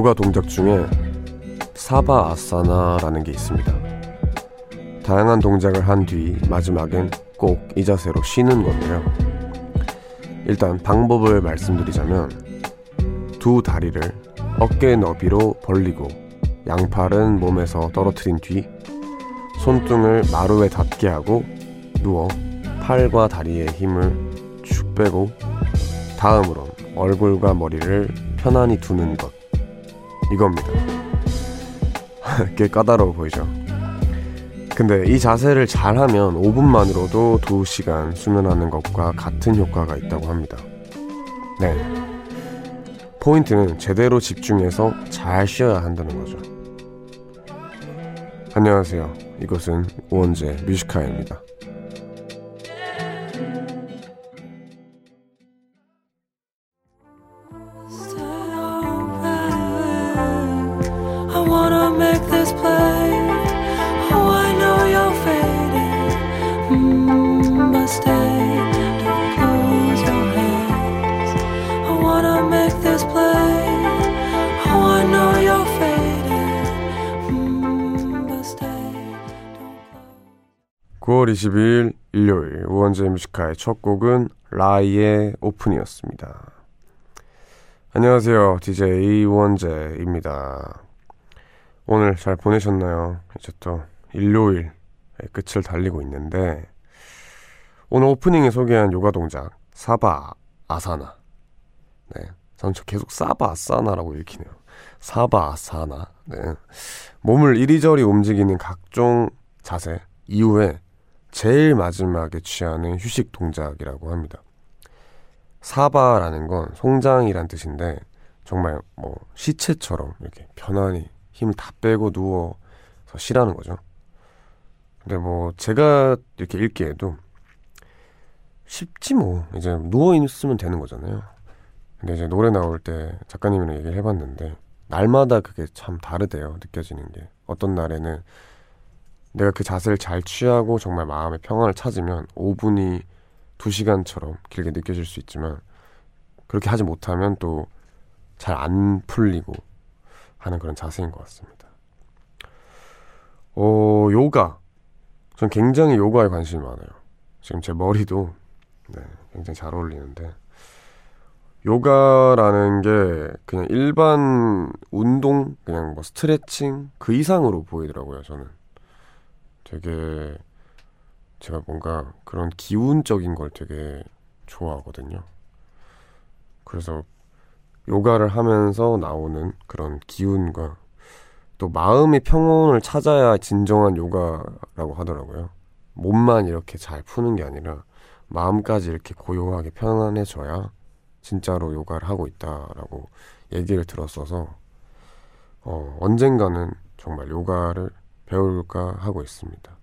요가 동작 중에 사바 아사나라는 게 있습니다. 다양한 동작을 한 뒤 마지막엔 꼭 이 자세로 쉬는 건데요. 일단 방법을 말씀드리자면 두 다리를 어깨 너비로 벌리고 양팔은 몸에서 떨어뜨린 뒤 손등을 마루에 닿게 하고 누워 팔과 다리의 힘을 축 빼고 다음으로 얼굴과 머리를 편안히 두는 것 이겁니다. 꽤 까다로워 보이죠? 근데 이 자세를 잘하면 5분만으로도 2시간 수면하는 것과 같은 효과가 있다고 합니다. 네. 포인트는 제대로 집중해서 잘 쉬어야 한다는 거죠. 안녕하세요. 이것은 우원재 뮤지카입니다. (9월 22일) 일요일. 우원재 Music High의 첫 곡은 Rhye의 Open이었습니다. 안녕하세요. DJ 우원재입니다. 오늘 잘 보내셨나요? 이제 또 일요일 끝을 달리고 있는데 오늘 오프닝에 소개한 요가 동작 사바 아사나. 네, 저는 계속 사바 아사나라고 읽히네요. 사바 아사나. 네. 몸을 이리저리 움직이는 각종 자세 이후에 제일 마지막에 취하는 휴식 동작이라고 합니다. 사바라는 건 송장이란 뜻인데 정말 뭐 시체처럼 이렇게 편안히 힘을 다 빼고 누워서 쉬라는 거죠. 근데 뭐 제가 이렇게 읽기에도 쉽지 뭐 이제 누워 있으면 되는 거잖아요. 근데 이제 노래 나올 때 작가님이랑 얘기를 해봤는데 날마다 그게 참 다르대요 느껴지는 게 어떤 날에는 내가 그 자세를 잘 취하고 정말 마음의 평안을 찾으면 5분이 2시간처럼 길게 느껴질 수 있지만 그렇게 하지 못하면 또 잘 안 풀리고 하는 그런 자세인 것 같습니다. 어, 요가. 전 굉장히 요가에 관심이 많아요. 지금 제 머리도 네, 굉장히 잘 어울리는데 요가라는 게 그냥 일반 운동, 그냥 뭐 스트레칭 그 이상으로 보이더라고요, 저는. 되게 제가 뭔가 그런 기운적인 걸 되게 좋아하거든요. 그래서 요가를 하면서 나오는 그런 기운과 또 마음의 평온을 찾아야 진정한 요가라고 하더라고요. 몸만 이렇게 잘 푸는 게 아니라 마음까지 이렇게 고요하게 편안해져야 진짜로 요가를 하고 있다라고 얘기를 들었어서 어, 언젠가는 정말 요가를 배울까 하고 있습니다.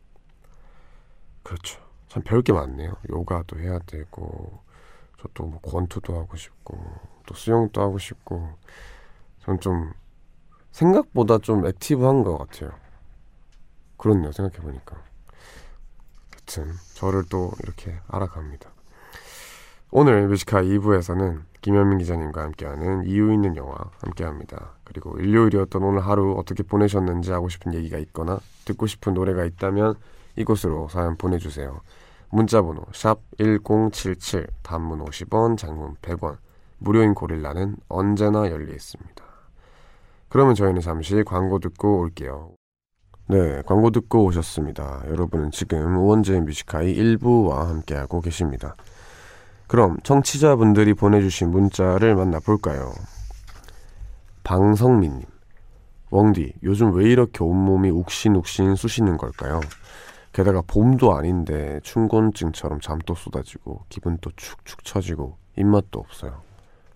그렇죠. 참 배울 게 많네요. 요가도 해야 되고 저도 뭐 권투도 하고 싶고 또 수영도 하고 싶고 전 좀 생각보다 좀 액티브한 것 같아요. 그렇네요. 생각해 보니까. 하여튼 저를 또 이렇게 알아갑니다. 오늘 뮤지카 2부에서는 김현민 기자님과 함께하는 이유 있는 영화 함께합니다. 그리고 일요일이었던 오늘 하루 어떻게 보내셨는지 하고 싶은 얘기가 있거나 듣고 싶은 노래가 있다면 이곳으로 사연 보내주세요. 문자번호 샵 1077 단문 50원 장문 100원 무료인 고릴라는 언제나 열려 있습니다. 그러면 저희는 잠시 광고 듣고 올게요. 네, 광고 듣고 오셨습니다. 여러분은 지금 우원재 뮤지카이 1부와 함께하고 계십니다. 그럼 청취자분들이 보내주신 문자를 만나볼까요? 방성민님, 웡디, 요즘 왜 이렇게 온몸이 욱신욱신 쑤시는 걸까요? 게다가 봄도 아닌데 춘곤증처럼 잠도 쏟아지고 기분 또 축축 처지고 입맛도 없어요.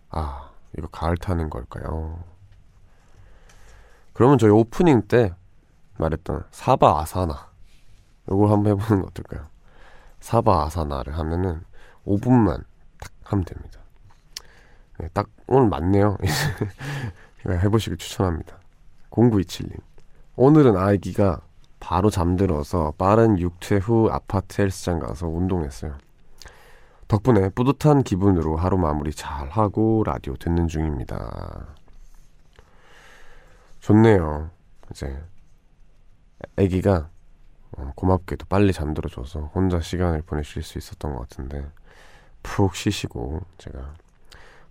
아, 이거 가을 타는 걸까요? 그러면 저희 오프닝 때 말했던 사바 아사나 이걸 한번 해보는 거 어떨까요? 사바 아사나를 하면은 5분만 딱 하면 됩니다. 네, 딱 오늘 맞네요. 이거 해보시길 추천합니다. 0927님. 오늘은 아기가 바로 잠들어서 빠른 육퇴 후 아파트 헬스장 가서 운동했어요. 덕분에 뿌듯한 기분으로 하루 마무리 잘 하고 라디오 듣는 중입니다. 좋네요. 이제 아기가 어, 고맙게도 빨리 잠들어줘서 혼자 시간을 보내실 수 있었던 것 같은데 푹 쉬시고 제가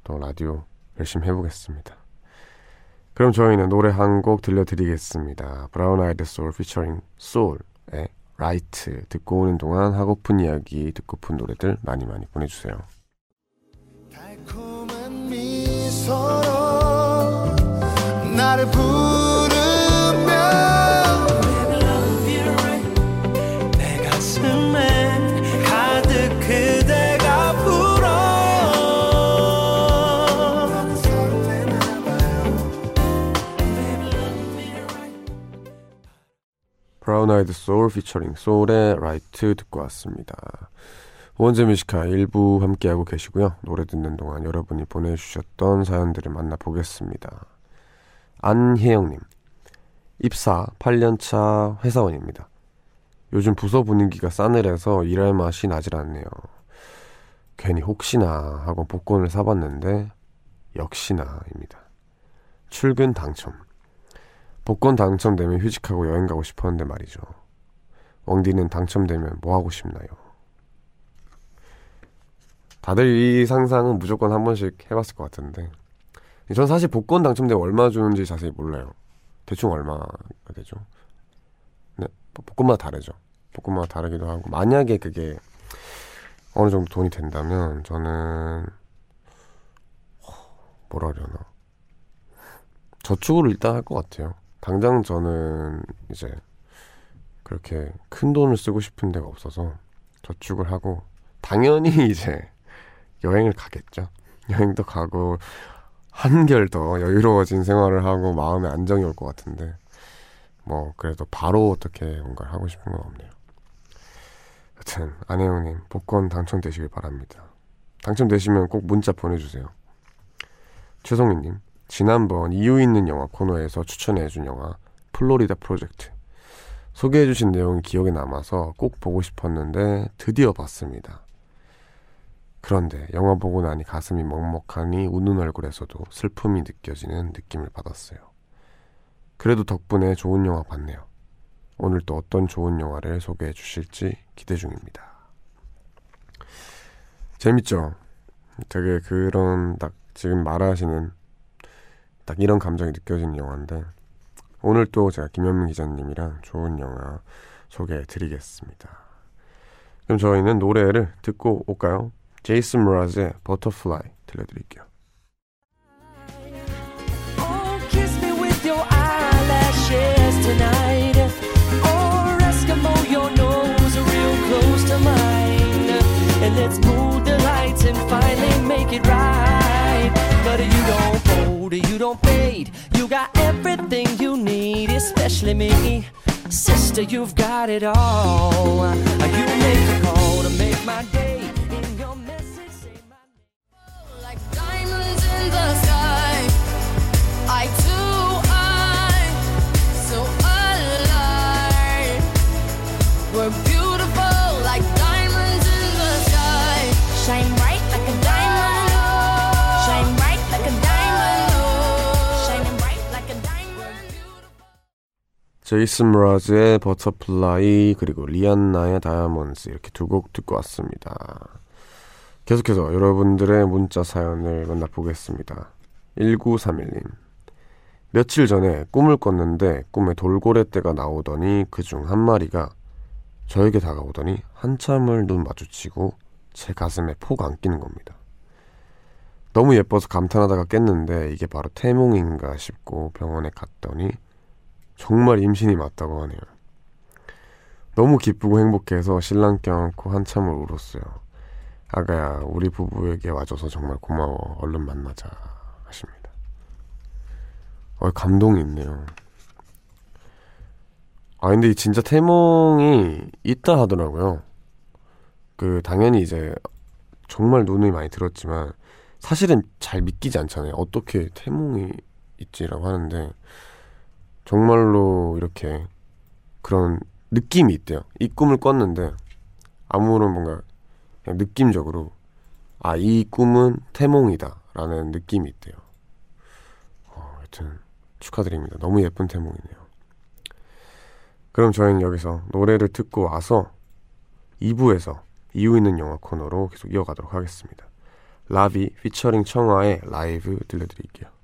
또 라디오 열심히 해보겠습니다. 그럼 저희는 노래 한 곡 들려드리겠습니다. 브라운 아이드 소울 피처링 SOLE의 라이트 듣고 오는 동안 하고픈 이야기 듣고픈 노래들 많이 많이 보내주세요. 달콤한 미소로 나를 브라운 아이드 소울 피처링 SOLE의 Right 듣고 왔습니다. 원재 Music High 일부 함께하고 계시고요. 노래 듣는 동안 여러분이 보내주셨던 사연들을 만나보겠습니다. 안혜영님 입사 8년차 회사원입니다. 요즘 부서 분위기가 싸늘해서 일할 맛이 나질 않네요. 괜히 혹시나 하고 복권을 사봤는데 역시나입니다. 출근 당첨. 복권 당첨되면 휴직하고 여행 가고 싶었는데 말이죠. 왕디는 당첨되면 뭐 하고 싶나요? 다들 이 상상은 무조건 한 번씩 해봤을 것 같은데 전 사실 복권 당첨되면 얼마 주는지 자세히 몰라요. 대충 얼마가 되죠? 네, 복권마다 다르죠. 복권마다 다르기도 하고 만약에 그게 어느 정도 돈이 된다면 저는 뭐라 그러나 저축을 일단 할 것 같아요. 당장 저는 이제 그렇게 큰 돈을 쓰고 싶은 데가 없어서 저축을 하고 당연히 이제 여행을 가겠죠. 여행도 가고 한결 더 여유로워진 생활을 하고 마음의 안정이 올 것 같은데 뭐 그래도 바로 어떻게 뭔가를 하고 싶은 건 없네요. 여튼 안혜영님 복권 당첨되시길 바랍니다. 당첨되시면 꼭 문자 보내주세요. 최성민님 지난번 이유 있는 영화 코너에서 추천해준 영화 플로리다 프로젝트 소개해주신 내용이 기억에 남아서 꼭 보고 싶었는데 드디어 봤습니다. 그런데 영화 보고 나니 가슴이 먹먹하니 웃는 얼굴에서도 슬픔이 느껴지는 느낌을 받았어요. 그래도 덕분에 좋은 영화 봤네요. 오늘 또 어떤 좋은 영화를 소개해 주실지 기대 중입니다. 재밌죠? 되게 그런 딱 지금 말하시는 딱 이런 감정이 느껴지는 영화인데 오늘 또 제가 김현민 기자님이랑 좋은 영화 소개해 드리겠습니다. 그럼 저희는 노래를 듣고 올까요? 제이슨 므라즈의 Butterfly 들려드릴게요. Don't fade. You got everything you need, especially me. Sister, you've got it all. You make a call to make my day. 제이슨 므라즈의 Butterfly 그리고 리안나의 Diamonds 이렇게 두 곡 듣고 왔습니다. 계속해서 여러분들의 문자 사연을 만나보겠습니다. 1931님 며칠 전에 꿈을 꿨는데 꿈에 돌고래 떼가 나오더니 그 중 한 마리가 저에게 다가오더니 한참을 눈 마주치고 제 가슴에 폭 안기는 겁니다. 너무 예뻐서 감탄하다가 깼는데 이게 바로 태몽인가 싶고 병원에 갔더니 정말 임신이 맞다고 하네요. 너무 기쁘고 행복해서 신랑 껴안고 한참을 울었어요. 아가야, 우리 부부에게 와줘서 정말 고마워. 얼른 만나자. 하십니다. 어, 감동이 있네요. 아, 근데 진짜 태몽이 있다 하더라고요. 그, 당연히 이제, 정말 눈이 많이 들었지만, 사실은 잘 믿기지 않잖아요. 어떻게 태몽이 있지라고 하는데, 정말로 이렇게 그런 느낌이 있대요. 이 꿈을 꿨는데, 아무런 뭔가, 그냥 느낌적으로, 아, 이 꿈은 태몽이다. 라는 느낌이 있대요. 어, 하여튼, 축하드립니다. 너무 예쁜 태몽이네요. 그럼 저희는 여기서 노래를 듣고 와서 2부에서 이유 있는 영화 코너로 계속 이어가도록 하겠습니다. 라비 피처링 청아의 라이브 들려드릴게요.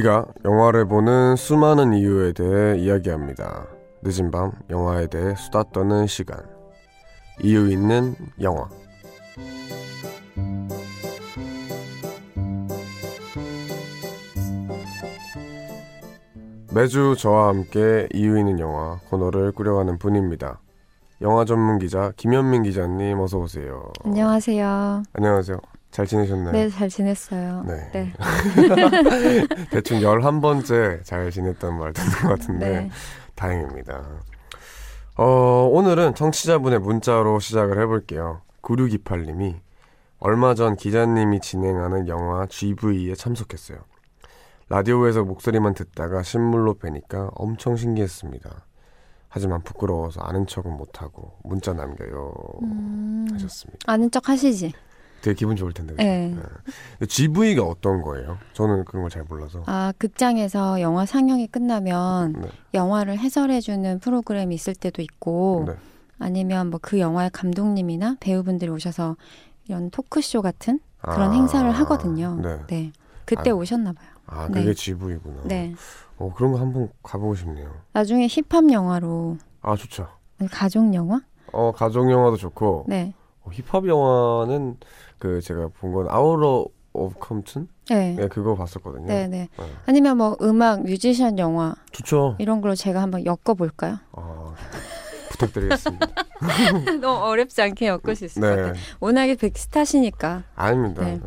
우리가 영화를 보는 수많은 이유에 대해 이야기합니다. 늦은 밤 영화에 대해 수다 떠는 시간. 이유 있는 영화. 매주 저와 함께 이유 있는 영화 코너를 꾸려가는 분입니다. 영화 전문 기자 김현민 기자님 어서 오세요. 안녕하세요. 안녕하세요. 잘 지내셨나요? 네, 잘 지냈어요. 네. 네. 대충 11번째 잘 지냈다는 말 듣는 것 같은데, 네. 다행입니다. 어, 오늘은 청취자분의 문자로 시작을 해볼게요. 9628님이 얼마 전 기자님이 진행하는 영화 GV에 참석했어요. 라디오에서 목소리만 듣다가 신물로 뵈니까 엄청 신기했습니다. 하지만 부끄러워서 아는 척은 못하고 문자 남겨요. 음, 하셨습니다. 아는 척 하시지? 되게 기분 좋을 텐데. 네. 네. GV가 어떤 거예요? 저는 그런 걸 잘 몰라서. 아, 극장에서 영화 상영이 끝나면 네. 영화를 해설해주는 프로그램이 있을 때도 있고, 네. 아니면 뭐 그 영화의 감독님이나 배우분들이 오셔서 이런 토크쇼 같은 그런 아, 행사를 하거든요. 네. 네. 그때 아, 오셨나 봐요. 아, 그게 네. GV구나. 네. 어, 그런 거 한번 가보고 싶네요. 나중에 힙합 영화로. 아, 좋죠. 가족 영화? 어, 가족 영화도 좋고. 네. 어, 힙합 영화는 그 제가 본 건 Out of Compton? 네. 네, 그거 봤었거든요. 네, 네. 네. 아니면 뭐 음악, 뮤지션 영화. 좋죠. 이런 걸로 제가 한번 엮어 볼까요? 아, 부탁드리겠습니다. 너무 어렵지 않게 엮을 수 있을 네. 것 같아요. 워낙에 rap star시니까. 아닙니다. 네.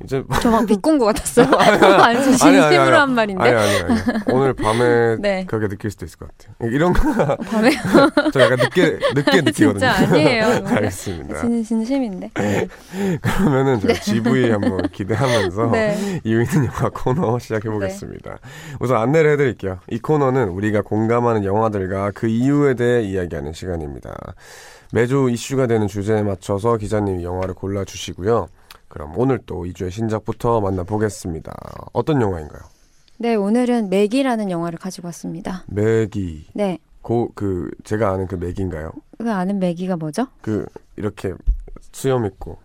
어. 이제 저 막 비꼰 것 같았어요. 아니, 진심으로 한 말인데. 아니 아니 아니. 오늘 밤에 네. 그렇게 느낄 수도 있을 것 같아요. 이런 거 밤에 저 약간 늦게 늦게 느끼거든요. 진짜 아니에요. 알겠습니다. 진, 진심인데. 네. 그러면은 제가 네. GV 한번 기대하면서 네. 이유 있는 영화 코너 시작해 보겠습니다. 네. 우선 안내를 해드릴게요. 이 코너는 우리가 공감하는 영화들과 그 이유에 대해 이야기하는 시간입니다. 매주 이슈가 되는 주제에 맞춰서 기자님이 영화를 골라 주시고요. 그럼 오늘 또 2주의 신작부터 만나보겠습니다. 어떤 영화인가요? 네, 오늘은 맥이라는 영화를 가지고 왔습니다. 맥이. 네. 고, 그, 제가 아는 그 맥인가요? 그 아는 맥이가 뭐죠? 그, 이렇게 수염 있고,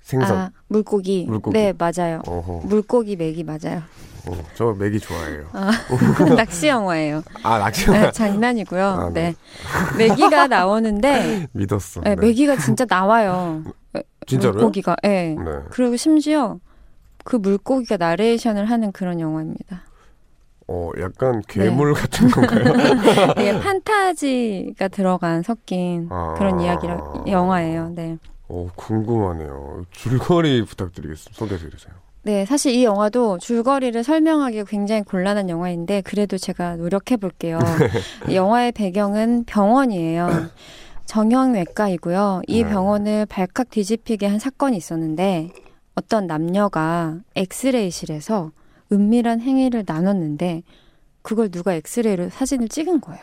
생선. 아, 물고기. 물고기. 네, 맞아요. 어허. 물고기 맥이 맞아요. 어, 저 맥이 좋아해요. 아, 낚시 영화예요. 아, 낚시 영화? 네, 장난이고요. 아, 네. 네. 맥이가 나오는데. 믿었어. 네, 네. 맥이가 진짜 나와요. 진짜로요? 물고기가, 예. 네. 그리고 심지어 그 물고기가 나레이션을 하는 그런 영화입니다. 어, 약간 괴물 네. 같은 건가요? 네, 판타지가 들어간 섞인 아~ 그런 이야기라 영화예요. 네. 어, 궁금하네요. 줄거리 부탁드리겠습니다. 소개해 주세요. 네, 사실 이 영화도 줄거리를 설명하기 굉장히 곤란한 영화인데 그래도 제가 노력해 볼게요. 영화의 배경은 병원이에요. 정형외과이고요. 이 네. 병원을 발칵 뒤집히게 한 사건이 있었는데 어떤 남녀가 엑스레이실에서 은밀한 행위를 나눴는데 그걸 누가 엑스레이로 사진을 찍은 거예요.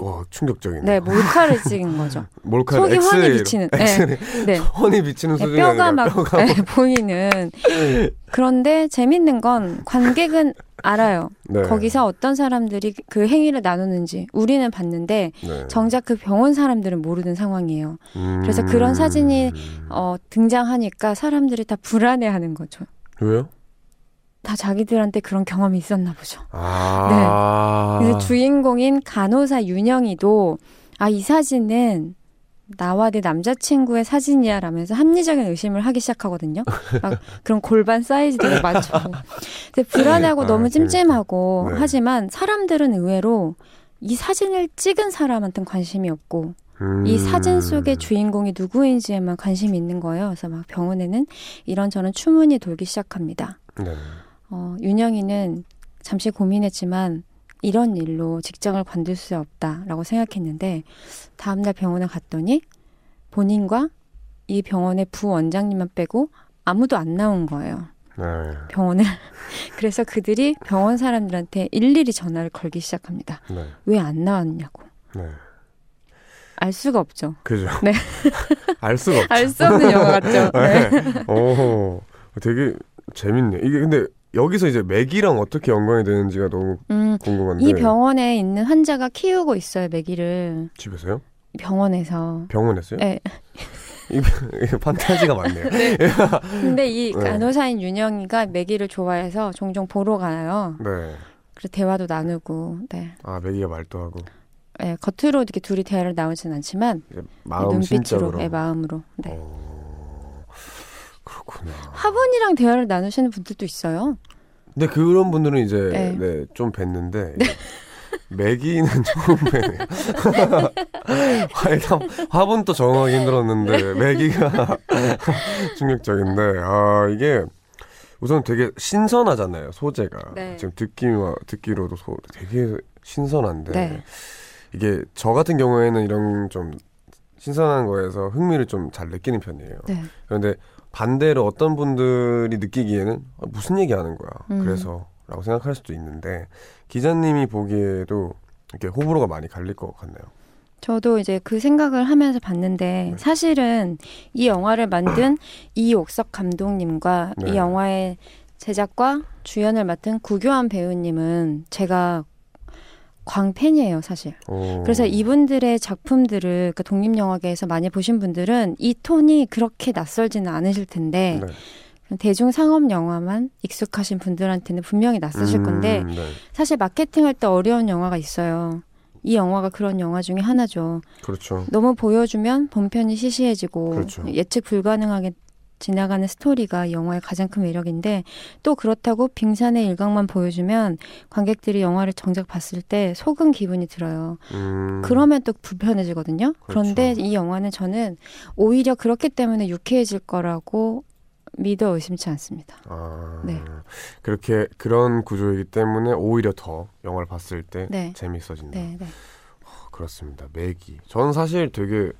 와, 충격적이네. 네, 몰카를 찍은 거죠. 몰카 속이 엑스레이로. 환히 비치는. 네. 네. 환히 비치는 네, 뼈가 막 뼈가 네, 보이는. 그런데 재밌는 건 관객은 알아요. 네. 거기서 어떤 사람들이 그 행위를 나누는지 우리는 봤는데 네. 정작 그 병원 사람들은 모르는 상황이에요. 음... 그래서 그런 사진이 어, 등장하니까 사람들이 다 불안해하는 거죠. 왜요? 다 자기들한테 그런 경험이 있었나 보죠. 아. 네. 그래서 주인공인 간호사 윤영이도 아 이 사진은 나와 내 남자친구의 사진이야 라면서 합리적인 의심을 하기 시작하거든요. 막 그런 골반 사이즈들을 맞추고. 근데 불안하고 아, 너무 찜찜하고 네. 하지만 사람들은 의외로 이 사진을 찍은 사람한테는 관심이 없고 음... 이 사진 속의 주인공이 누구인지에만 관심이 있는 거예요. 그래서 막 병원에는 이런저런 추문이 돌기 시작합니다. 네. 어, 윤영이는 잠시 고민했지만 이런 일로 직장을 관둘 수 없다라고 생각했는데 다음날 병원에 갔더니 본인과 이 병원의 부원장님만 빼고 아무도 안 나온 거예요. 네. 병원을. 그래서 그들이 병원 사람들한테 일일이 전화를 걸기 시작합니다. 네. 왜안 나왔냐고. 네. 알 수가 없죠. 그죠. 네. 알 수가 없죠. 알 수 없는 영화 같죠. 네. 오, 되게 재밌네. 이게 근데 여기서 이제 맥이랑 어떻게 연관이 되는지가 너무 음, 궁금한데. 이 병원에 있는 환자가 키우고 있어요, 메기를. 집에서요? 병원에서. 병원에서요? 네. 판타지가 많네요. 근데 이 네. 간호사인 윤영이가 메기를 좋아해서 종종 보러 가요. 네. 그래서 대화도 나누고, 네. 아 맥이가 말도 하고 네, 겉으로 이렇게 둘이 대화를 나누진 않지만 이제 마음 눈빛으로, 심적으로. 네, 마음으로. 네. 어, 그렇구나. 화분이랑 대화를 나누시는 분들도 있어요. 근데 그런 분들은 이제 네. 네, 좀 뵀는데 맥이는 처음 뵈네요. 일단 화분도 정하기 힘들었는데 맥이가 충격적인데 아 이게 우선 되게 신선하잖아요 소재가 네. 지금 듣기와 듣기로도 소, 되게 신선한데 네. 이게 저 같은 경우에는 이런 좀 신선한 거에서 흥미를 좀 잘 느끼는 편이에요. 네. 그런데 반대로 어떤 분들이 느끼기에는 아, 무슨 얘기하는 거야. 음. 그래서라고 생각할 수도 있는데 기자님이 보기에도 이렇게 호불호가 많이 갈릴 것 같네요. 저도 이제 그 생각을 하면서 봤는데 네. 사실은 이 영화를 만든 이옥석 감독님과 네. 이 영화의 제작과 주연을 맡은 구교환 배우님은 제가 광팬이에요, 사실. 오. 그래서 이분들의 작품들을 그 독립영화계에서 많이 보신 분들은 이 톤이 그렇게 낯설지는 않으실 텐데 네. 대중 상업 영화만 익숙하신 분들한테는 분명히 낯서실 건데 음, 네. 사실 마케팅할 때 어려운 영화가 있어요. 이 영화가 그런 영화 중에 하나죠. 그렇죠. 너무 보여주면 본편이 시시해지고 그렇죠. 예측 불가능하게 지나가는 스토리가 이 영화의 가장 큰 매력인데 또 그렇다고 빙산의 일각만 보여주면 관객들이 영화를 정작 봤을 때 속은 기분이 들어요. 음, 그러면 또 불편해지거든요. 그렇죠. 그런데이 영화는 저는 오히려 그렇기 때문에 유쾌해질 거라고 믿어 의심치 않습니다. 아, 네. 그렇게 그런 구조이기 때문에 오히려 더 영화를 봤을 때 네. 재미있어진다. 네, 네. 그렇습니다. 맥이. 저는 사실 되게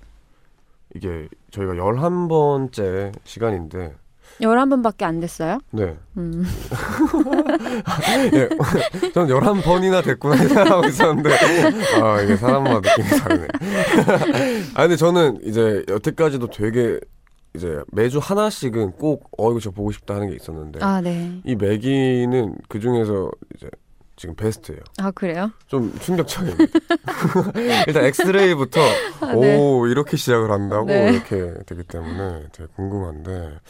이게 저희가 11번째 시간인데 11번밖에 안 됐어요? 네. 음. 예. 저는 11번이나 됐구나 생각하고 있었는데 아, 이게 사람마다 느낌이 다르네. 아 근데 저는 이제 여태까지도 되게 이제 매주 하나씩은 꼭 어 이거 저 보고 싶다 하는 게 있었는데 아, 네. 이 매기는 그 중에서 이제 지금 베스트예요. 아, 그래요? 좀 충격적인. 일단 엑스레이부터 아, 네. 오 이렇게 시작을 한다고 네. 이렇게 되기 때문에 되게 궁금한데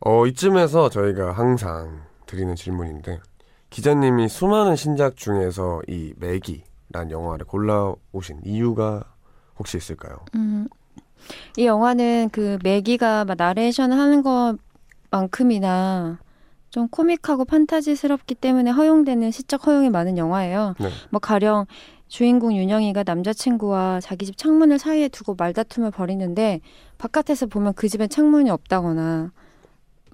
어 이쯤에서 저희가 항상 드리는 질문인데 기자님이 수많은 신작 중에서 이 매기란 영화를 골라 오신 이유가 혹시 있을까요? 음. 이 영화는 그 매기가 막 나레이션을 하는 것만큼이나 좀 코믹하고 판타지스럽기 때문에 허용되는 시적 허용이 많은 영화예요. 네. 뭐 가령 주인공 윤영이가 남자친구와 자기 집 창문을 사이에 두고 말다툼을 벌이는데 바깥에서 보면 그 집엔 창문이 없다거나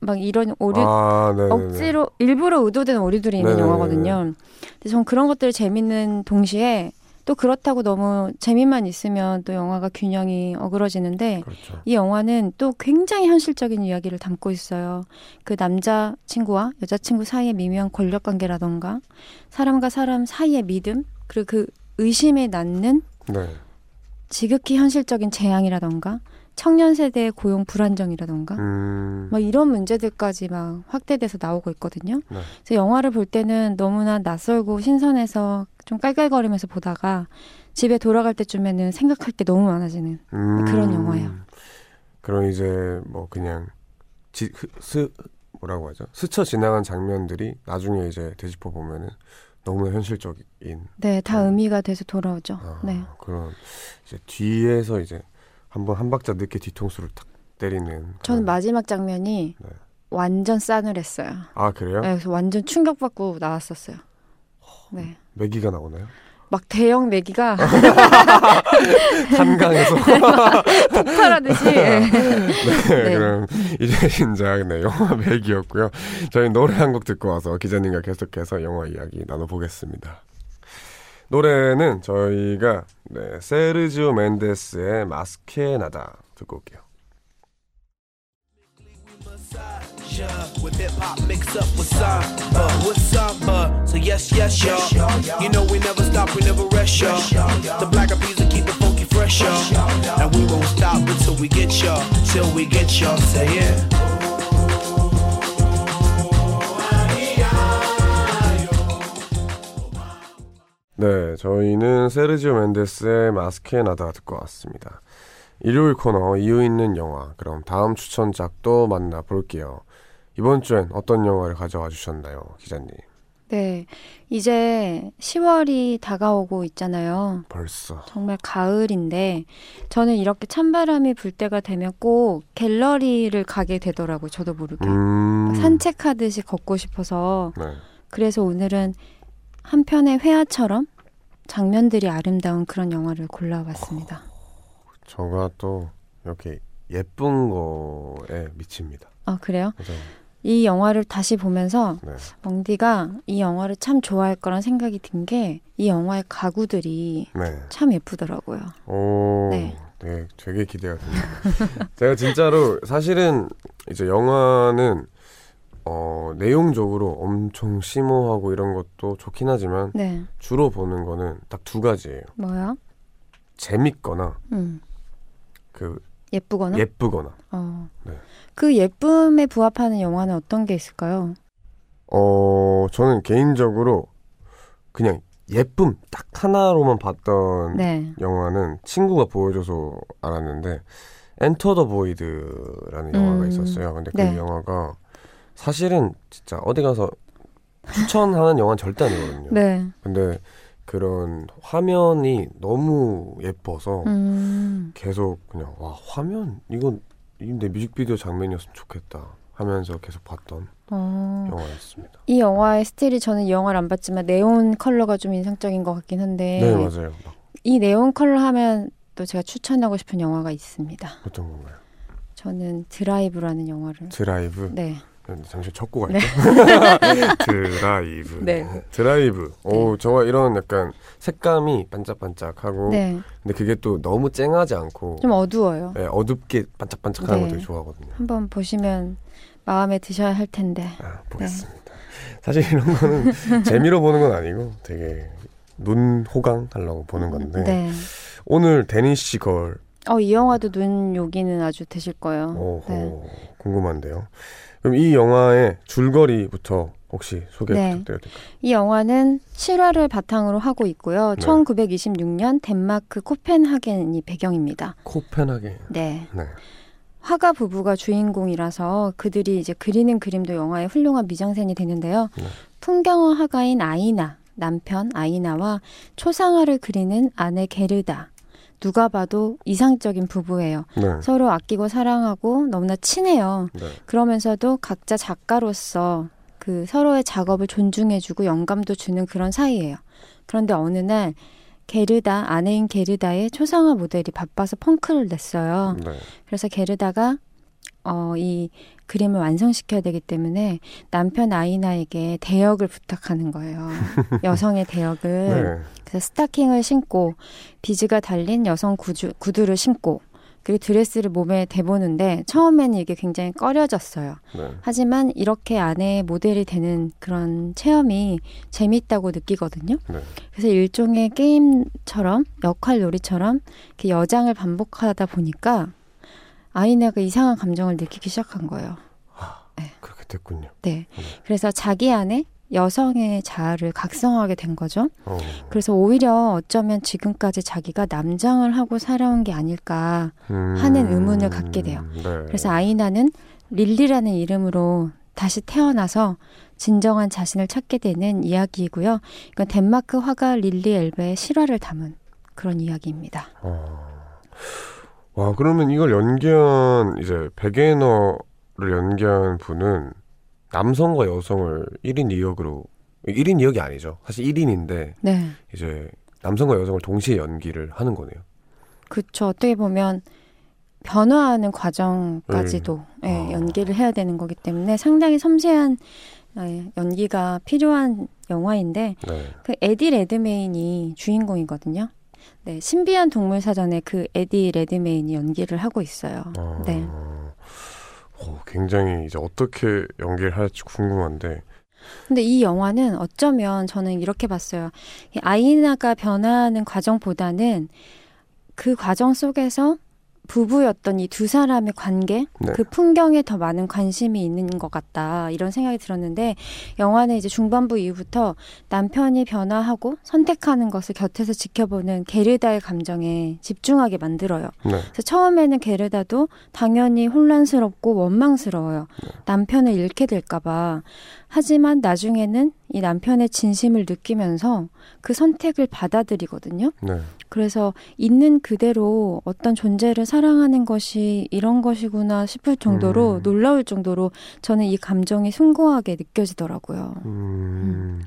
막 이런 오류 아. 억지로 일부러 의도된 오류들이 있는 네네네. 영화거든요. 근데 전 그런 것들이 재밌는 동시에 또 그렇다고 너무 재미만 있으면 또 영화가 균형이 어그러지는데 그렇죠. 이 영화는 또 굉장히 현실적인 이야기를 담고 있어요. 그 남자 친구와 여자 친구 사이의 미묘한 권력 관계라던가 사람과 사람 사이의 믿음 그리고 그 의심에 낳는 네. 지극히 현실적인 재앙이라던가 청년 세대의 고용 불안정이라던가 음. 막 이런 문제들까지 막 확대돼서 나오고 있거든요. 네. 그래서 영화를 볼 때는 너무나 낯설고 신선해서 좀 깔깔거리면서 보다가 집에 돌아갈 때쯤에는 생각할 게 너무 많아지는 음. 그런 영화예요. 그럼 이제 뭐 그냥 지, 스 뭐라고 하죠? 스쳐 지나간 장면들이 나중에 이제 되짚어 보면은 너무 현실적인. 네, 다 음. 의미가 돼서 돌아오죠. 아, 네. 그런 이제 뒤에서 이제 한번 한 박자 늦게 뒤통수를 탁 때리는. 저는 마지막 장면이 네. 완전 싸늘했어요. 아 그래요? 네, 그래서 완전 충격받고 나왔었어요. 네. 매기가 나오나요? 막 대형 메기가 한강에서 폭발하듯이. 네, 네, 그럼 이제 신작 네 영화 메기였고요. 저희 노래 한 곡 듣고 와서 기자님과 계속해서 영화 이야기 나눠보겠습니다. 노래는 저희가 네, 세르지오 멘데스의 마스케나다 듣고 올게요. 네, 저희는 세르지오 멘데스의 마스케 나다 듣고 왔습니다. 일요일 코너 이유 있는 영화. 그럼 다음 추천작도 만나볼게요. 이번 주엔 어떤 영화를 가져와 주셨나요, 기자님? 네. 이제 10월이 다가오고 있잖아요. 벌써. 정말 가을인데, 저는 이렇게 찬바람이 불 때가 되면 꼭 갤러리를 가게 되더라고요. 저도 모르게. 음... 산책하듯이 걷고 싶어서. 네. 그래서 오늘은 한 편의 회화처럼 장면들이 아름다운 그런 영화를 골라봤습니다. 저가 또 이렇게 예쁜 거에 미칩니다. 아, 그래요? 이 영화를 다시 보면서 네. 멍디가 이 영화를 참 좋아할 거란 생각이 든 게 이 영화의 가구들이 네. 참 예쁘더라고요. 오, 네. 네, 되게 기대가 됩니다. 제가 진짜로 사실은 이제 영화는 어, 내용적으로 엄청 심오하고 이런 것도 좋긴 하지만 네. 주로 보는 거는 딱 두 가지예요. 뭐야? 재밌거나 음. 그 예쁘거나 예쁘거나. 어. 네. 그 예쁨에 부합하는 영화는 어떤 게 있을까요? 어, 저는 개인적으로 그냥 예쁨 딱 하나로만 봤던 네. 영화는 친구가 보여줘서 알았는데 Enter the Void라는 영화가 음. 있었어요. 근데 그 네. 영화가 사실은 진짜 어디 가서 추천하는 영화는 절대 아니거든요. 네. 근데 그런 화면이 너무 예뻐서 음. 계속 그냥 와 화면 이건 내 뮤직비디오 장면이었으면 좋겠다 하면서 계속 봤던 어. 영화였습니다. 이 영화의 스틸이 저는 이 영화를 안 봤지만 네온 컬러가 좀 인상적인 것 같긴 한데 네 맞아요. 이 네온 컬러 하면 또 제가 추천하고 싶은 영화가 있습니다. 어떤 건가요? 저는 Drive라는 영화를 드라이브 네 잠시 적고 갈게요. 네. 드라이브. 네. 드라이브. 오, 네. 정말 이런 약간 색감이 반짝반짝하고. 네. 근데 그게 또 너무 쨍하지 않고. 좀 어두워요. 네, 어둡게 반짝반짝하는 네. 거 되게 좋아하거든요. 한번 보시면 마음에 드셔야 할 텐데. 아, 보겠습니다. 사실 이런 거는 재미로 보는 건 아니고 되게 눈 호강 하려고 보는 건데. 네. 오늘 데니시 걸. 어, 이 영화도 눈 요기는 아주 되실 거예요. 오호, 궁금한데요. 그럼 이 영화의 줄거리부터 혹시 소개 네. 부탁드려도 될까요? 이 영화는 실화를 바탕으로 하고 있고요. 네. 1926년 덴마크 코펜하겐이 배경입니다. 코펜하겐. 네. 네. 화가 부부가 주인공이라서 그들이 이제 그리는 그림도 영화의 훌륭한 미장센이 되는데요. 네. 풍경화 화가인 아이나, 남편 아이나와 초상화를 그리는 아내 게르다, 누가 봐도 이상적인 부부예요. 네. 서로 아끼고 사랑하고 너무나 친해요. 네. 그러면서도 각자 작가로서 그 서로의 작업을 존중해주고 영감도 주는 그런 사이예요. 그런데 어느 날 게르다 아내인 게르다의 초상화 모델이 바빠서 펑크를 냈어요. 네. 그래서 게르다가 어, 이 그림을 완성시켜야 되기 때문에 남편 아이나에게 대역을 부탁하는 거예요. 여성의 대역을. 네. 그래서 스타킹을 신고 비즈가 달린 여성 구주, 구두를 신고 그리고 드레스를 몸에 대보는데 처음에는 이게 굉장히 꺼려졌어요. 네. 하지만 이렇게 안에 모델이 되는 그런 체험이 재밌다고 느끼거든요. 네. 그래서 일종의 게임처럼 역할 놀이처럼 이렇게 여장을 반복하다 보니까 아이네가 이상한 감정을 느끼기 시작한 거예요. 아, 네. 그렇게 됐군요. 네. 네. 그래서 자기 안에 여성의 자아를 각성하게 된 거죠. 어. 그래서 오히려 어쩌면 지금까지 자기가 남장을 하고 살아온 게 아닐까 하는 음. 의문을 갖게 돼요. 네. 그래서 아이나는 릴리라는 이름으로 다시 태어나서 진정한 자신을 찾게 되는 이야기이고요. 이건 덴마크 화가 릴리 엘베의 실화를 담은 그런 이야기입니다. 어. 와, 그러면 이걸 연기한 이제 베게너를 연기한 분은 남성과 여성을 1인 2역으로 1인 2역이 아니죠. 사실 1인인데 네. 이제 남성과 여성을 동시에 연기를 하는 거네요. 그렇죠. 어떻게 보면 변화하는 과정까지도 네. 네, 아. 연기를 해야 되는 거기 때문에 상당히 섬세한 네, 연기가 필요한 영화인데 네. 그 에디 레드메인이 주인공이거든요. 네, 신비한 동물 사전에 그 에디 레드메인이 연기를 하고 있어요. 아. 네. 어, 굉장히 이제 어떻게 연기를 할지 궁금한데. 근데 이 영화는 어쩌면 저는 이렇게 봤어요. 아이나가 변화하는 과정보다는 그 과정 속에서 부부였던 이 두 사람의 관계, 네. 그 풍경에 더 많은 관심이 있는 것 같다. 이런 생각이 들었는데, 영화는 이제 중반부 이후부터 남편이 변화하고 선택하는 것을 곁에서 지켜보는 게르다의 감정에 집중하게 만들어요. 네. 그래서 처음에는 게르다도 당연히 혼란스럽고 원망스러워요. 네. 남편을 잃게 될까봐. 하지만 나중에는 이 남편의 진심을 느끼면서 그 선택을 받아들이거든요. 네. 그래서 있는 그대로 어떤 존재를 사랑하는 것이 이런 것이구나 싶을 정도로 음. 놀라울 정도로 저는 이 감정이 숭고하게 느껴지더라고요. 음. 음.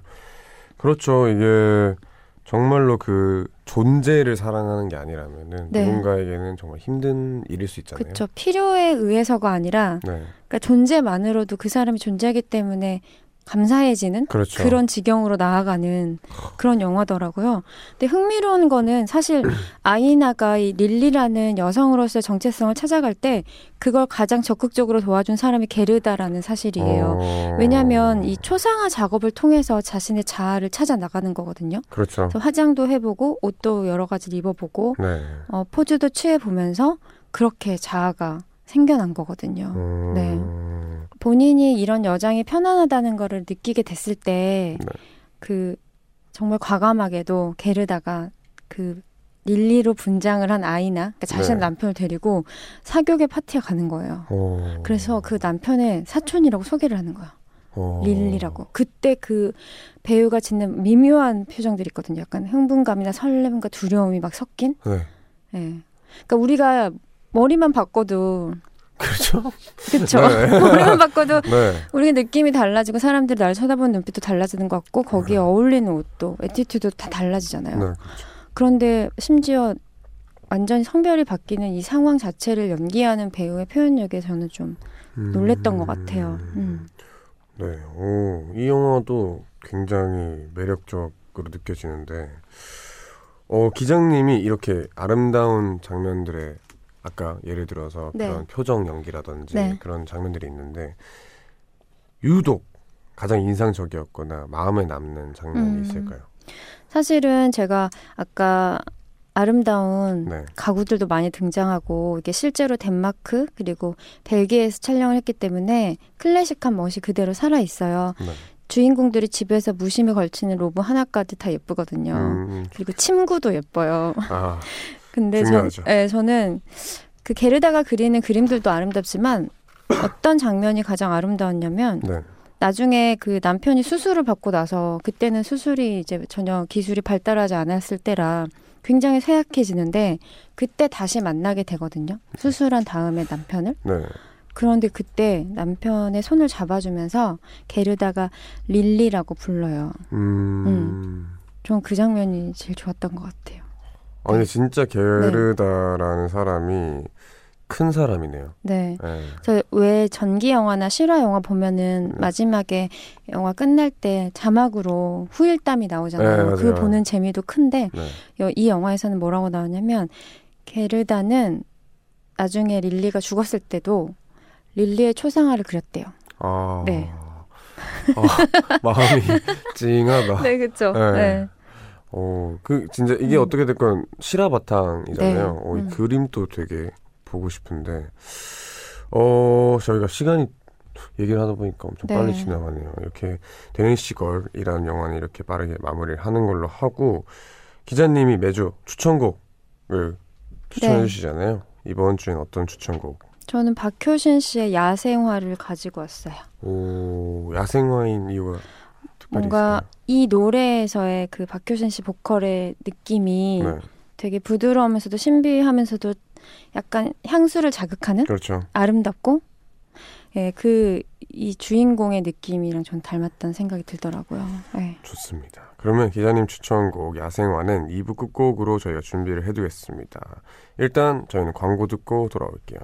그렇죠. 이게 정말로 그 존재를 사랑하는 게 아니라면은 네. 누군가에게는 정말 힘든 일일 수 있잖아요. 그렇죠. 필요에 의해서가 아니라 네. 그러니까 존재만으로도 그 사람이 존재하기 때문에 감사해지는 그렇죠. 그런 지경으로 나아가는 그런 영화더라고요. 근데 흥미로운 거는 사실 아이나가 이 릴리라는 여성으로서의 정체성을 찾아갈 때 그걸 가장 적극적으로 도와준 사람이 게르다라는 사실이에요. 어... 왜냐하면 이 초상화 작업을 통해서 자신의 자아를 찾아 나가는 거거든요. 그렇죠. 화장도 해보고 옷도 여러 가지 입어보고 네. 어, 포즈도 취해 보면서 그렇게 자아가 생겨난 거거든요. 음... 네. 본인이 이런 여장이 편안하다는 거를 느끼게 됐을 때, 네. 그, 정말 과감하게도 게르다가 그 릴리로 분장을 한 아이나 그러니까 자신의 네. 남편을 데리고 사교계 파티에 가는 거예요. 오... 그래서 그 남편의 사촌이라고 소개를 하는 거야. 오... 릴리라고. 그때 그 배우가 짓는 미묘한 표정들이 있거든요. 약간 흥분감이나 설렘과 두려움이 막 섞인. 네. 네. 그러니까 우리가 머리만 바꿔도 그렇죠. 그렇죠. 네. 머리만 바꿔도 네. 우리 느낌이 달라지고 사람들이 날 쳐다보는 눈빛도 달라지는 것 같고 거기에 네. 어울리는 옷도 attitude도 다 달라지잖아요. 네. 그런데 심지어 완전히 성별이 바뀌는 이 상황 자체를 연기하는 배우의 표현력에 저는 좀 놀랬던 음... 것 같아요. 음. 네, 오, 이 영화도 굉장히 매력적으로 느껴지는데, 어, 기장님이 이렇게 아름다운 장면들에 아까 예를 들어서 네. 그런 표정 연기라든지 네. 그런 장면들이 있는데 유독 가장 인상적이었거나 마음에 남는 장면이 음. 있을까요? 사실은 제가 아까 아름다운 네. 가구들도 많이 등장하고 이게 실제로 덴마크 그리고 벨기에에서 촬영을 했기 때문에 클래식한 멋이 그대로 살아 있어요. 네. 주인공들이 집에서 무심히 걸치는 로브 하나까지 다 예쁘거든요. 음. 그리고 침구도 예뻐요. 아. 근데 저, 네, 저는 그 게르다가 그리는 그림들도 아름답지만 어떤 장면이 가장 아름다웠냐면 네. 나중에 그 남편이 수술을 받고 나서 그때는 수술이 이제 전혀 기술이 발달하지 않았을 때라 굉장히 쇠약해지는데 그때 다시 만나게 되거든요. 수술한 다음에 남편을. 네. 그런데 그때 남편의 손을 잡아주면서 게르다가 릴리라고 불러요. 음. 음. 전그 장면이 제일 좋았던 것 같아요. 아니 네. 진짜 게르다라는 네. 사람이 큰 사람이네요. 네. 네. 저왜 전기 영화나 실화 영화 보면은 네. 마지막에 영화 끝날 때 자막으로 후일담이 나오잖아요. 네, 그 보는 재미도 큰데 네. 이 영화에서는 뭐라고 나오냐면 게르다는 나중에 릴리가 죽었을 때도 릴리의 초상화를 그렸대요. 아. 네. 아, 마음이 찡하다. 네, 그렇죠. 네. 네. 어, 그 진짜 이게 음. 어떻게 됐건 실화 바탕이잖아요. 네. 어, 이 음. 그림도 되게 보고 싶은데 어, 저희가 시간이 얘기를 하다 보니까 엄청 네. 빨리 지나가네요. 이렇게 데니시 걸이라는 영화는 이렇게 빠르게 마무리를 하는 걸로 하고 기자님이 매주 추천곡을 추천해 네. 주시잖아요. 이번 주엔 어떤 추천곡? 저는 박효신 씨의 야생화를 가지고 왔어요. 오, 야생화인 이유가 뭔가 있어요? 이 노래에서의 그 박효신 씨 보컬의 느낌이 네. 되게 부드러우면서도 신비하면서도 약간 향수를 자극하는 그렇죠. 아름답고 예, 그 이 주인공의 느낌이랑 전 닮았다는 생각이 들더라고요. 네. 좋습니다. 그러면 기자님 추천곡 야생화는 2부 끝곡으로 저희가 준비를 해두겠습니다. 일단 저희는 광고 듣고 돌아올게요.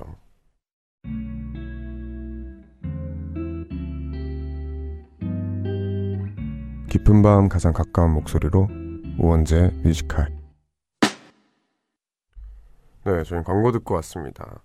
깊은 밤 가장 가까운 목소리로 우원재 뮤지컬 네, 저희 광고 듣고 왔습니다.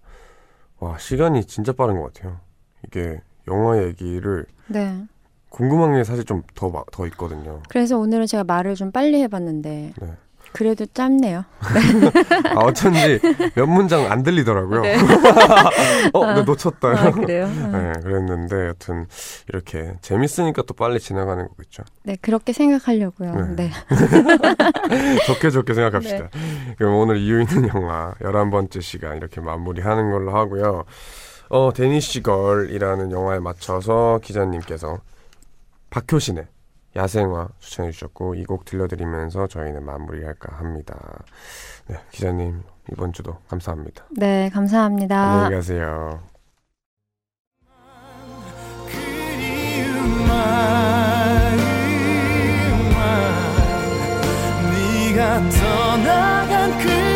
와, 시간이 진짜 빠른 것 같아요. 이게 영화 얘기를 네. 궁금한 게 사실 좀 더 더 있거든요. 그래서 오늘은 제가 말을 좀 빨리 해봤는데 네. 그래도 짧네요. 아, 어쩐지 몇 문장 안 들리더라고요. 네. 어, 아, 놓쳤다. 아, 그래요? 네, 그랬는데 여튼 이렇게 재밌으니까 또 빨리 지나가는 거겠죠. 네, 그렇게 생각하려고요. 네. 네. 좋게 좋게 생각합시다. 네. 그럼 오늘 이유 있는 영화 11번째 시간 이렇게 마무리하는 걸로 하고요. 어, 데니시 걸이라는 영화에 맞춰서 기자님께서 박효신의 야생화 추천해 주셨고 이 곡 들려드리면서 저희는 마무리할까 합니다. 네, 기자님 이번 주도 감사합니다. 네, 감사합니다. 안녕히 가세요. 떠나간 그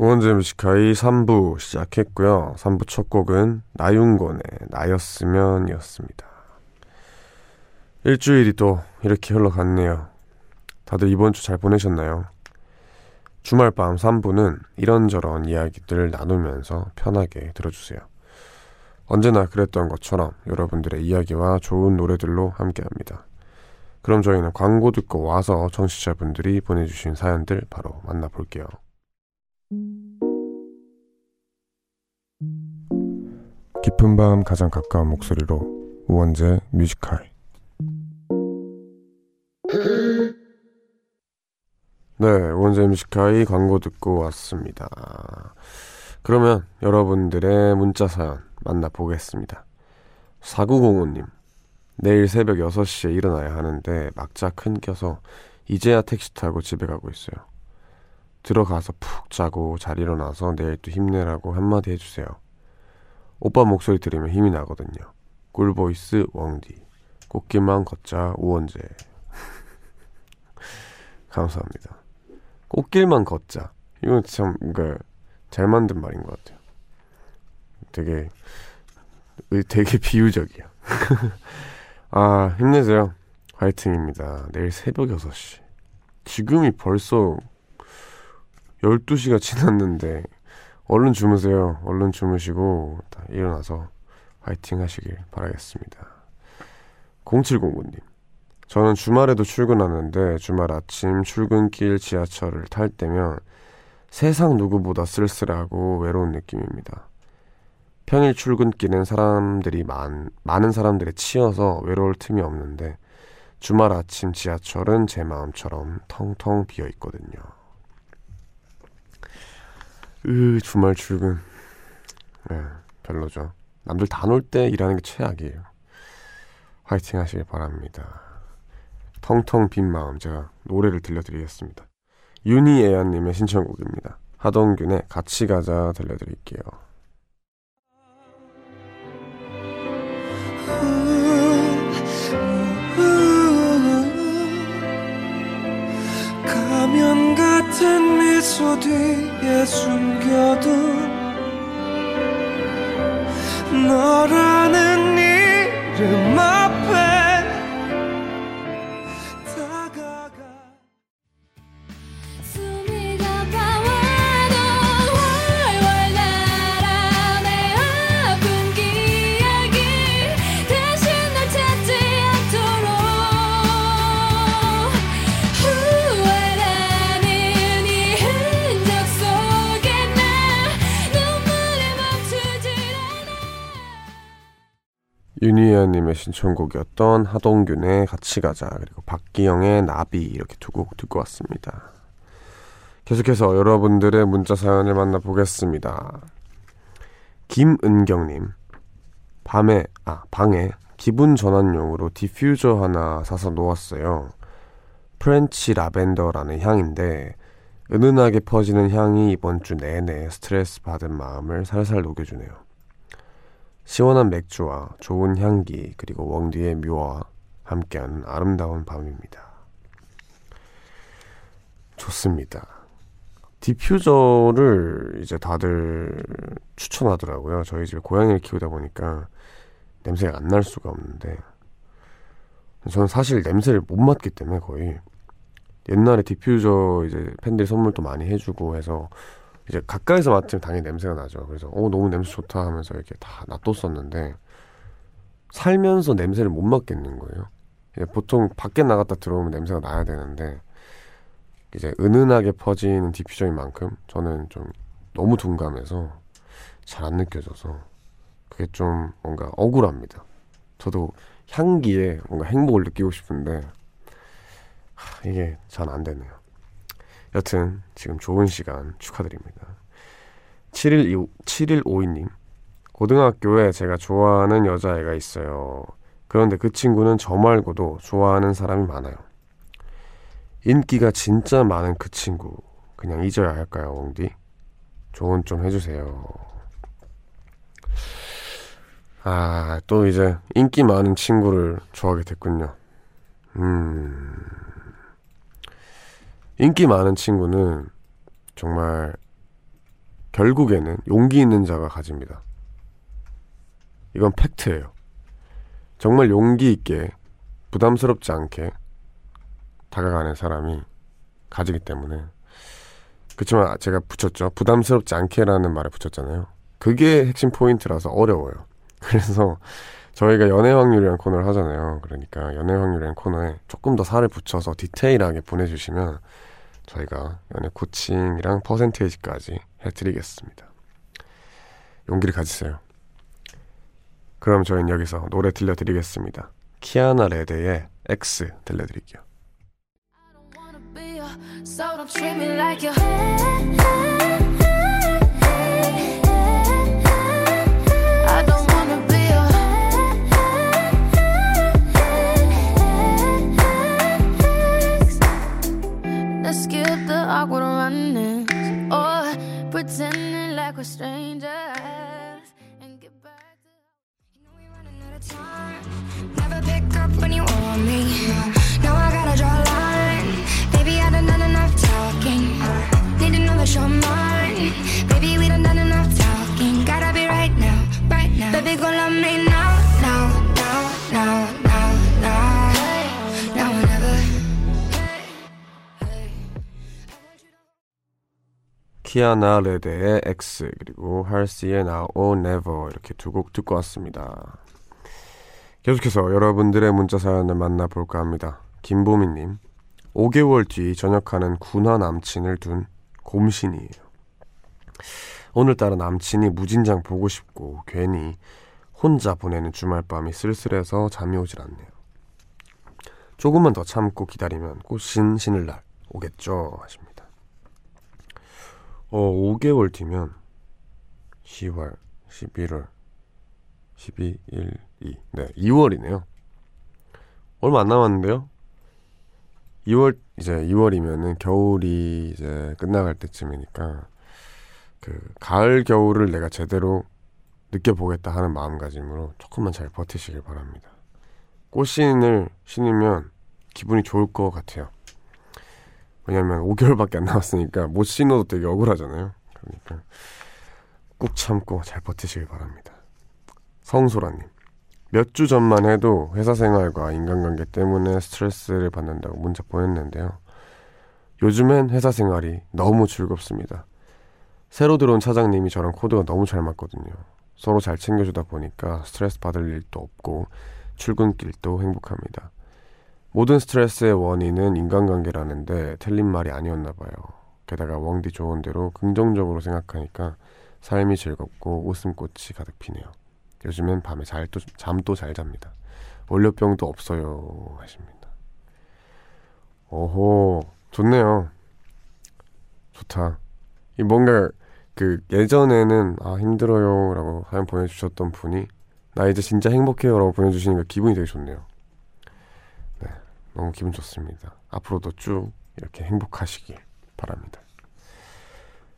우원재 뮤지카이 3부 시작했고요. 3부 첫 곡은 나윤권의 나였으면 이었습니다. 일주일이 또 이렇게 흘러갔네요. 다들 이번 주 잘 보내셨나요? 주말 밤 3부는 이런저런 이야기들을 나누면서 편하게 들어주세요. 언제나 그랬던 것처럼 여러분들의 이야기와 좋은 노래들로 함께 합니다. 그럼 저희는 광고 듣고 와서 청취자분들이 보내주신 사연들 바로 만나볼게요. 깊은 밤 가장 가까운 목소리로 우원재 뮤지컬 네, 우원재 뮤지컬이 광고 듣고 왔습니다. 그러면 여러분들의 문자 사연 만나보겠습니다. 4905님, 내일 새벽 6시에 일어나야 하는데 막자 큰 껴서 이제야 택시 타고 집에 가고 있어요. 들어가서 푹 자고 잘 일어나서 내일 또 힘내라고 한마디 해주세요. 오빠 목소리 들으면 힘이 나거든요. 꿀보이스 왕디. 꽃길만 걷자 우원재. 감사합니다. 꽃길만 걷자. 이건 참, 그니까, 잘 만든 말인 것 같아요. 되게, 되게 비유적이야. 아, 힘내세요. 화이팅입니다. 내일 새벽 6시. 지금이 벌써 12시가 지났는데 얼른 주무세요. 얼른 주무시고 일어나서 화이팅 하시길 바라겠습니다. 0709님. 저는 주말에도 출근하는데 주말 아침 출근길 지하철을 탈 때면 세상 누구보다 쓸쓸하고 외로운 느낌입니다. 평일 출근길은 사람들이 많, 많은 사람들에 치여서 외로울 틈이 없는데 주말 아침 지하철은 제 마음처럼 텅텅 비어 있거든요. 으, 주말 출근. 네, 별로죠. 남들 다 놀 때 일하는 게 최악이에요. 화이팅 하시길 바랍니다. 텅텅 빈 마음 제가 노래를 들려드리겠습니다. 윤희애연님의 신청곡입니다. 하동균의 같이 가자 들려드릴게요. 가면 같은 미소 뒤에 숨겨둔 너라는 이름 앞에 유니아님의 신청곡이었던 하동균의 같이 가자 그리고 박기영의 나비 이렇게 두 곡 듣고 왔습니다. 계속해서 여러분들의 문자 사연을 만나보겠습니다. 김은경님 밤에 아 방에 기분 전환용으로 디퓨저 하나 사서 놓았어요. French 라벤더라는 향인데 은은하게 퍼지는 향이 이번 주 내내 스트레스 받은 마음을 살살 녹여주네요. 시원한 맥주와 좋은 향기 그리고 웡디의 묘와 함께하는 아름다운 밤입니다. 좋습니다. 디퓨저를 이제 다들 추천하더라고요. 저희 집에 고양이를 키우다 보니까 냄새가 안 날 수가 없는데 저는 사실 냄새를 못 맡기 때문에 거의 옛날에 디퓨저 이제 팬들이 선물도 많이 해주고 해서 이제 가까이서 맡으면 당연히 냄새가 나죠. 그래서 어 너무 냄새 좋다 하면서 이렇게 다 놔뒀었는데 살면서 냄새를 못 맡겠는 거예요. 보통 밖에 나갔다 들어오면 냄새가 나야 되는데 이제 은은하게 퍼지는 디퓨저인 만큼 저는 좀 너무 둔감해서 잘 안 느껴져서 그게 좀 뭔가 억울합니다. 저도 향기에 뭔가 행복을 느끼고 싶은데 하, 이게 잘 안 되네요. 여튼 지금 좋은 시간 축하드립니다. 7일 7152님 고등학교에 제가 좋아하는 여자애가 있어요. 그런데 그 친구는 저 말고도 좋아하는 사람이 많아요. 인기가 진짜 많은 그 친구 그냥 잊어야 할까요, 옹디? 조언 좀 해주세요. 아, 또 이제 인기 많은 친구를 좋아하게 됐군요. 음. 인기 많은 친구는 정말 결국에는 용기 있는 자가 가집니다. 이건 팩트예요. 정말 용기 있게 부담스럽지 않게 다가가는 사람이 가지기 때문에 그렇지만 제가 붙였죠. 부담스럽지 않게라는 말을 붙였잖아요. 그게 핵심 포인트라서 어려워요. 그래서 저희가 연애 확률이라는 코너를 하잖아요. 그러니까 연애 확률이라는 코너에 조금 더 살을 붙여서 디테일하게 보내주시면 저희가 연애 코칭이랑 퍼센테이지까지 해드리겠습니다. 용기를 가지세요. 그럼 저희는 여기서 노래 들려드리겠습니다. 키아나 레드의 X 들려드릴게요. Awkward running or pretending like we're strangers and get back to you know we running out of time. Never pick up when you want me 키아나 레드의 X 그리고 할시의 Now or Never 이렇게 두 곡 듣고 왔습니다. 계속해서 여러분들의 문자 사연을 만나볼까 합니다. 김보미님, 5개월 뒤 전역하는 군화 남친을 둔 곰신이에요. 오늘따라 남친이 무진장 보고 싶고 괜히 혼자 보내는 주말 밤이 쓸쓸해서 잠이 오질 않네요. 조금만 더 참고 기다리면 꽃신 신을 날 오겠죠 하십니다. 어 5개월 뒤면 10월, 11월, 12, 1, 2. 네, 2월이네요. 얼마 안 남았는데요. 2월 이제 2월이면은 겨울이 이제 끝나갈 때쯤이니까 그 가을 겨울을 내가 제대로 느껴보겠다 하는 마음가짐으로 조금만 잘 버티시길 바랍니다. 꽃신을 신으면 기분이 좋을 것 같아요. 왜냐면 5개월밖에 안 남았으니까 못 신어도 되게 억울하잖아요. 그러니까 꾹 참고 잘 버티시길 바랍니다. 성소라님. 몇 주 전만 해도 회사 생활과 인간관계 때문에 스트레스를 받는다고 문자 보냈는데요. 요즘엔 회사 생활이 너무 즐겁습니다. 새로 들어온 차장님이 저랑 코드가 너무 잘 맞거든요. 서로 잘 챙겨주다 보니까 스트레스 받을 일도 없고 출근길도 행복합니다. 모든 스트레스의 원인은 인간관계라는데 틀린 말이 아니었나 봐요. 게다가 웡디 좋은 대로 긍정적으로 생각하니까 삶이 즐겁고 웃음꽃이 가득 피네요. 요즘엔 밤에 잘 또, 잠도 잘 잡니다. 월요병도 없어요. 하십니다. 오호, 좋네요. 좋다. 이 뭔가 그 예전에는 아 힘들어요 라고 사연 보내주셨던 분이 나 이제 진짜 행복해요 라고 보내주시니까 기분이 되게 좋네요. 네, 너무 기분 좋습니다. 앞으로도 쭉 이렇게 행복하시길 바랍니다.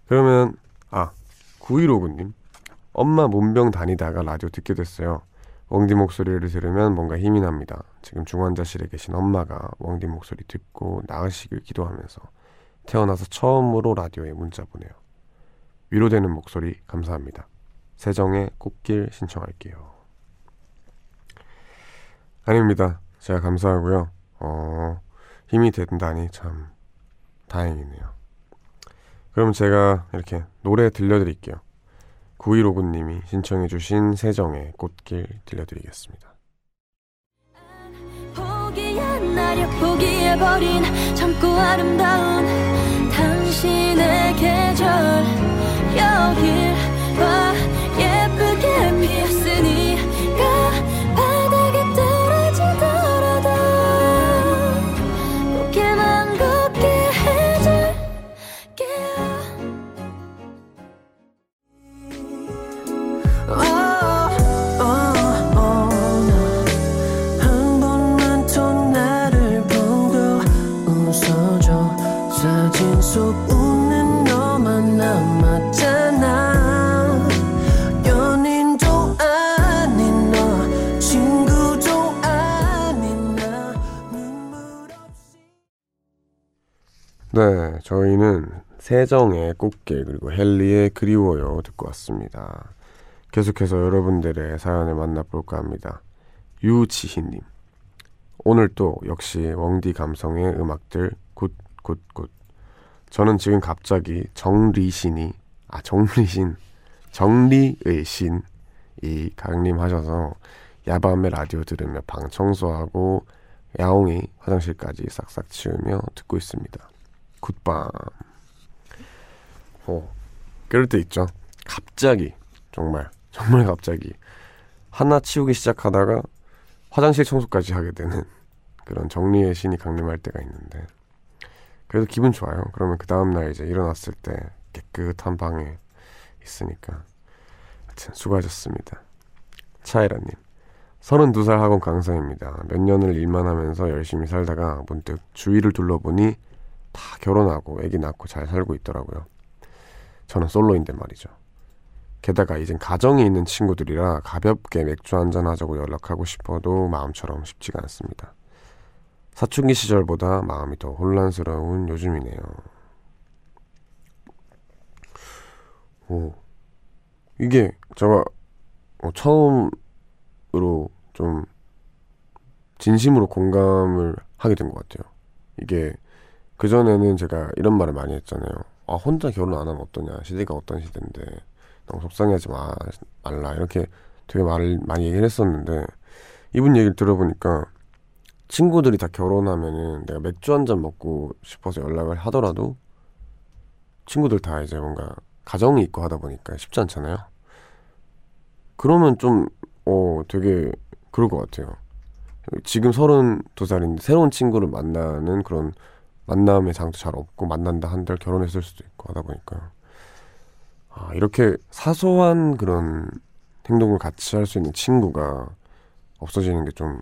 그러면 아 9159님 엄마 문병 다니다가 라디오 듣게 됐어요. 웡디 목소리를 들으면 뭔가 힘이 납니다. 지금 중환자실에 계신 엄마가 웡디 목소리 듣고 나으시길 기도하면서 태어나서 처음으로 라디오에 문자 보내요. 위로되는 목소리 감사합니다. 세정의 꽃길 신청할게요. 아닙니다. 제가 감사하고요. 어, 힘이 된다니 참 다행이네요. 그럼 제가 이렇게 노래 들려드릴게요. 9159님이 신청해주신 세정의 꽃길 들려드리겠습니다. 포기해버린 젊고 아름다운 당신의 계절 여길 봐 세정의 꽃길 그리고 헨리의 그리워요 듣고 왔습니다. 계속해서 여러분들의 사연을 만나볼까 합니다. 유지희님. 오늘 또 역시 웡디 감성의 음악들 good good good. 저는 지금 갑자기 정리신이 아 정리신 정리의 신이 강림하셔서 야밤에 라디오 들으며 방 청소하고 야옹이 화장실까지 싹싹 치우며 듣고 있습니다. 굿밤. 어, 그럴 때 있죠. 갑자기, 정말, 정말 갑자기. 하나 치우기 시작하다가 화장실 청소까지 하게 되는 그런 정리의 신이 강림할 때가 있는데. 그래도 기분 좋아요. 그러면 그 다음 날 이제 일어났을 때 깨끗한 방에 있으니까. 하여튼 수고하셨습니다. 차이라님. 32살 학원 강사입니다. 몇 년을 일만 하면서 열심히 살다가 문득 주위를 둘러보니 다 결혼하고 아기 낳고 잘 살고 있더라고요. 저는 솔로인데 말이죠. 게다가 이젠 가정이 있는 친구들이라 가볍게 맥주 한잔 하자고 연락하고 싶어도 마음처럼 쉽지가 않습니다. 사춘기 시절보다 마음이 더 혼란스러운 요즘이네요. 오, 이게 제가 어, 처음으로 좀 진심으로 공감을 하게 된 것 같아요. 이게 그전에는 제가 이런 말을 많이 했잖아요. 아, 혼자 결혼 안 하면 어떠냐. 시대가 어떤 시대인데. 너무 속상해하지 마, 말라. 이렇게 되게 말을 많이 얘기를 했었는데, 이분 얘기를 들어보니까 친구들이 다 결혼하면은 내가 맥주 한 잔 먹고 싶어서 연락을 하더라도 친구들 다 이제 뭔가 가정이 있고 하다 보니까 쉽지 않잖아요. 그러면 좀, 어, 되게 그럴 것 같아요. 지금 32살인데 새로운 친구를 만나는 그런 만남의 장도 잘 없고 만난다 한들 결혼했을 수도 있고 하다 보니까 아, 이렇게 사소한 그런 행동을 같이 할 수 있는 친구가 없어지는 게 좀,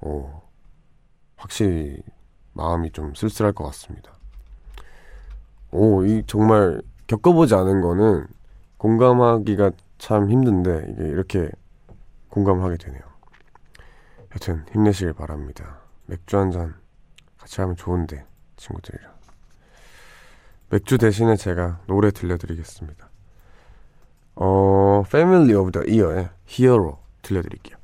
어, 확실히 마음이 좀 쓸쓸할 것 같습니다. 오, 이 정말 겪어보지 않은 거는 공감하기가 참 힘든데 이게 이렇게 공감을 하게 되네요. 여튼 힘내시길 바랍니다. 맥주 한 잔 같이 하면 좋은데 친구들이랑. 맥주 대신에 제가 노래 들려드리겠습니다. 어, Family of the Year의 Hero 들려드릴게요.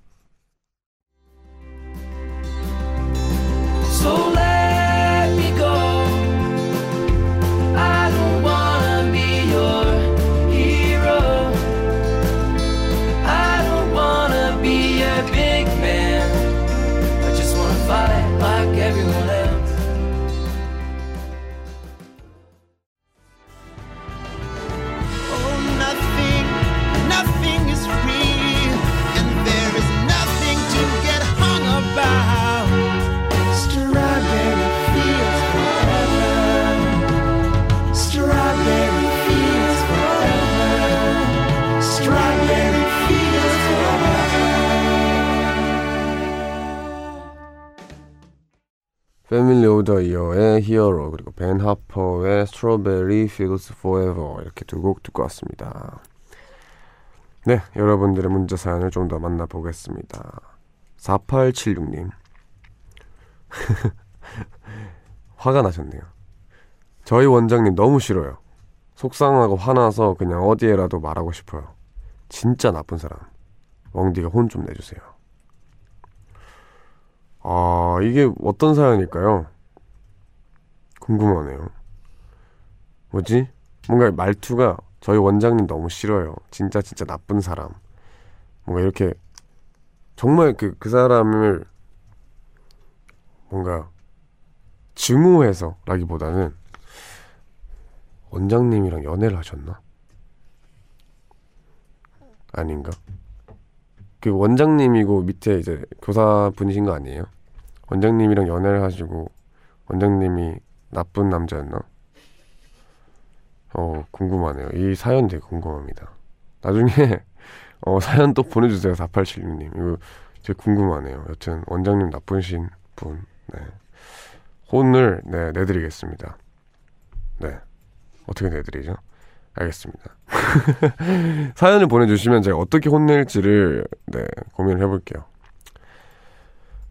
더 이어의 히어로 그리고 벤 하퍼의 스트로베리 Feels Forever 이렇게 두 곡 듣고 왔습니다. 네, 여러분들의 문자 사연을 좀 더 만나보겠습니다. 4876님 화가 나셨네요. 저희 원장님 너무 싫어요. 속상하고 화나서 그냥 어디에라도 말하고 싶어요. 진짜 나쁜 사람. 웡디가 혼 좀 내주세요. 아, 이게 어떤 사연일까요? 궁금하네요. 뭐지? 뭔가 말투가 저희 원장님 너무 싫어요. 진짜 진짜 나쁜 사람. 뭔가 이렇게 정말 그, 그 사람을 뭔가 증오해서 라기보다는 원장님이랑 연애를 하셨나? 아닌가? 그 원장님이고 밑에 이제 교사분이신 거 아니에요? 원장님이랑 연애를 하시고 원장님이 나쁜 남자였나? 어, 궁금하네요. 이 사연 되게 궁금합니다. 나중에 어, 사연 또 보내주세요. 4876님. 이거 되게 궁금하네요. 여튼 원장님 나쁘신 분. 네. 혼을 네, 내드리겠습니다. 네. 어떻게 내드리죠? 알겠습니다. 사연을 보내주시면 제가 어떻게 혼낼지를 네, 고민을 해볼게요.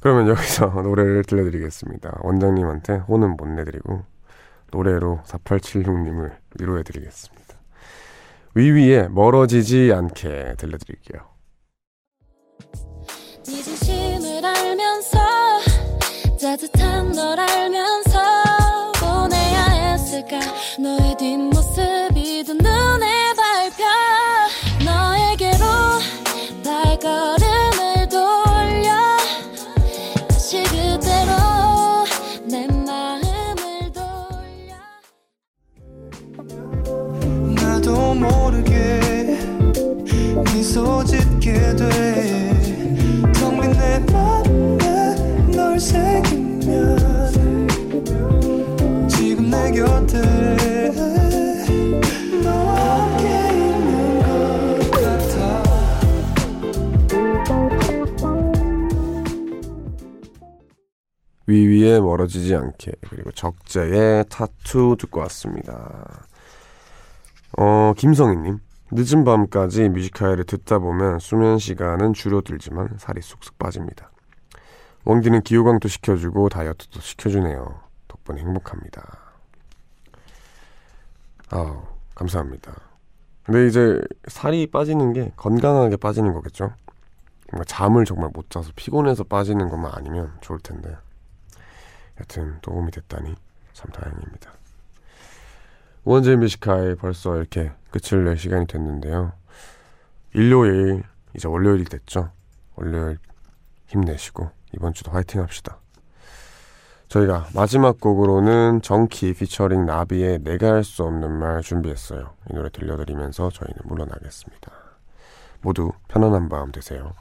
그러면 여기서 노래를 들려드리겠습니다. 원장님한테 혼은 못 내드리고 노래로 4876님을 위로해드리겠습니다. 위위에 멀어지지 않게 들려드릴게요. 미소 짓게 돼텅빈 내 맘에 널 새긴 지금 내 곁에 위위에 멀어지지 않게 그리고 적재의 타투 듣고 왔습니다. 어 김성희님 늦은 밤까지 뮤지컬을 듣다 보면 수면 시간은 줄어들지만 살이 쑥쑥 빠집니다. 웡디는 기호강도 시켜주고 다이어트도 시켜주네요. 덕분에 행복합니다. 아 감사합니다. 근데 이제 살이 빠지는 게 건강하게 빠지는 거겠죠? 뭔가 잠을 정말 못 자서 피곤해서 빠지는 것만 아니면 좋을 텐데. 여튼 도움이 됐다니 참 다행입니다. 원제 뮤지카에 벌써 이렇게 끝을 낼 시간이 됐는데요. 일요일, 이제 월요일이 됐죠. 월요일 힘내시고 이번 주도 화이팅 합시다. 저희가 마지막 곡으로는 정키 피처링 나비의 내가 할 수 없는 말 준비했어요. 이 노래 들려드리면서 저희는 물러나겠습니다. 모두 편안한 밤 되세요.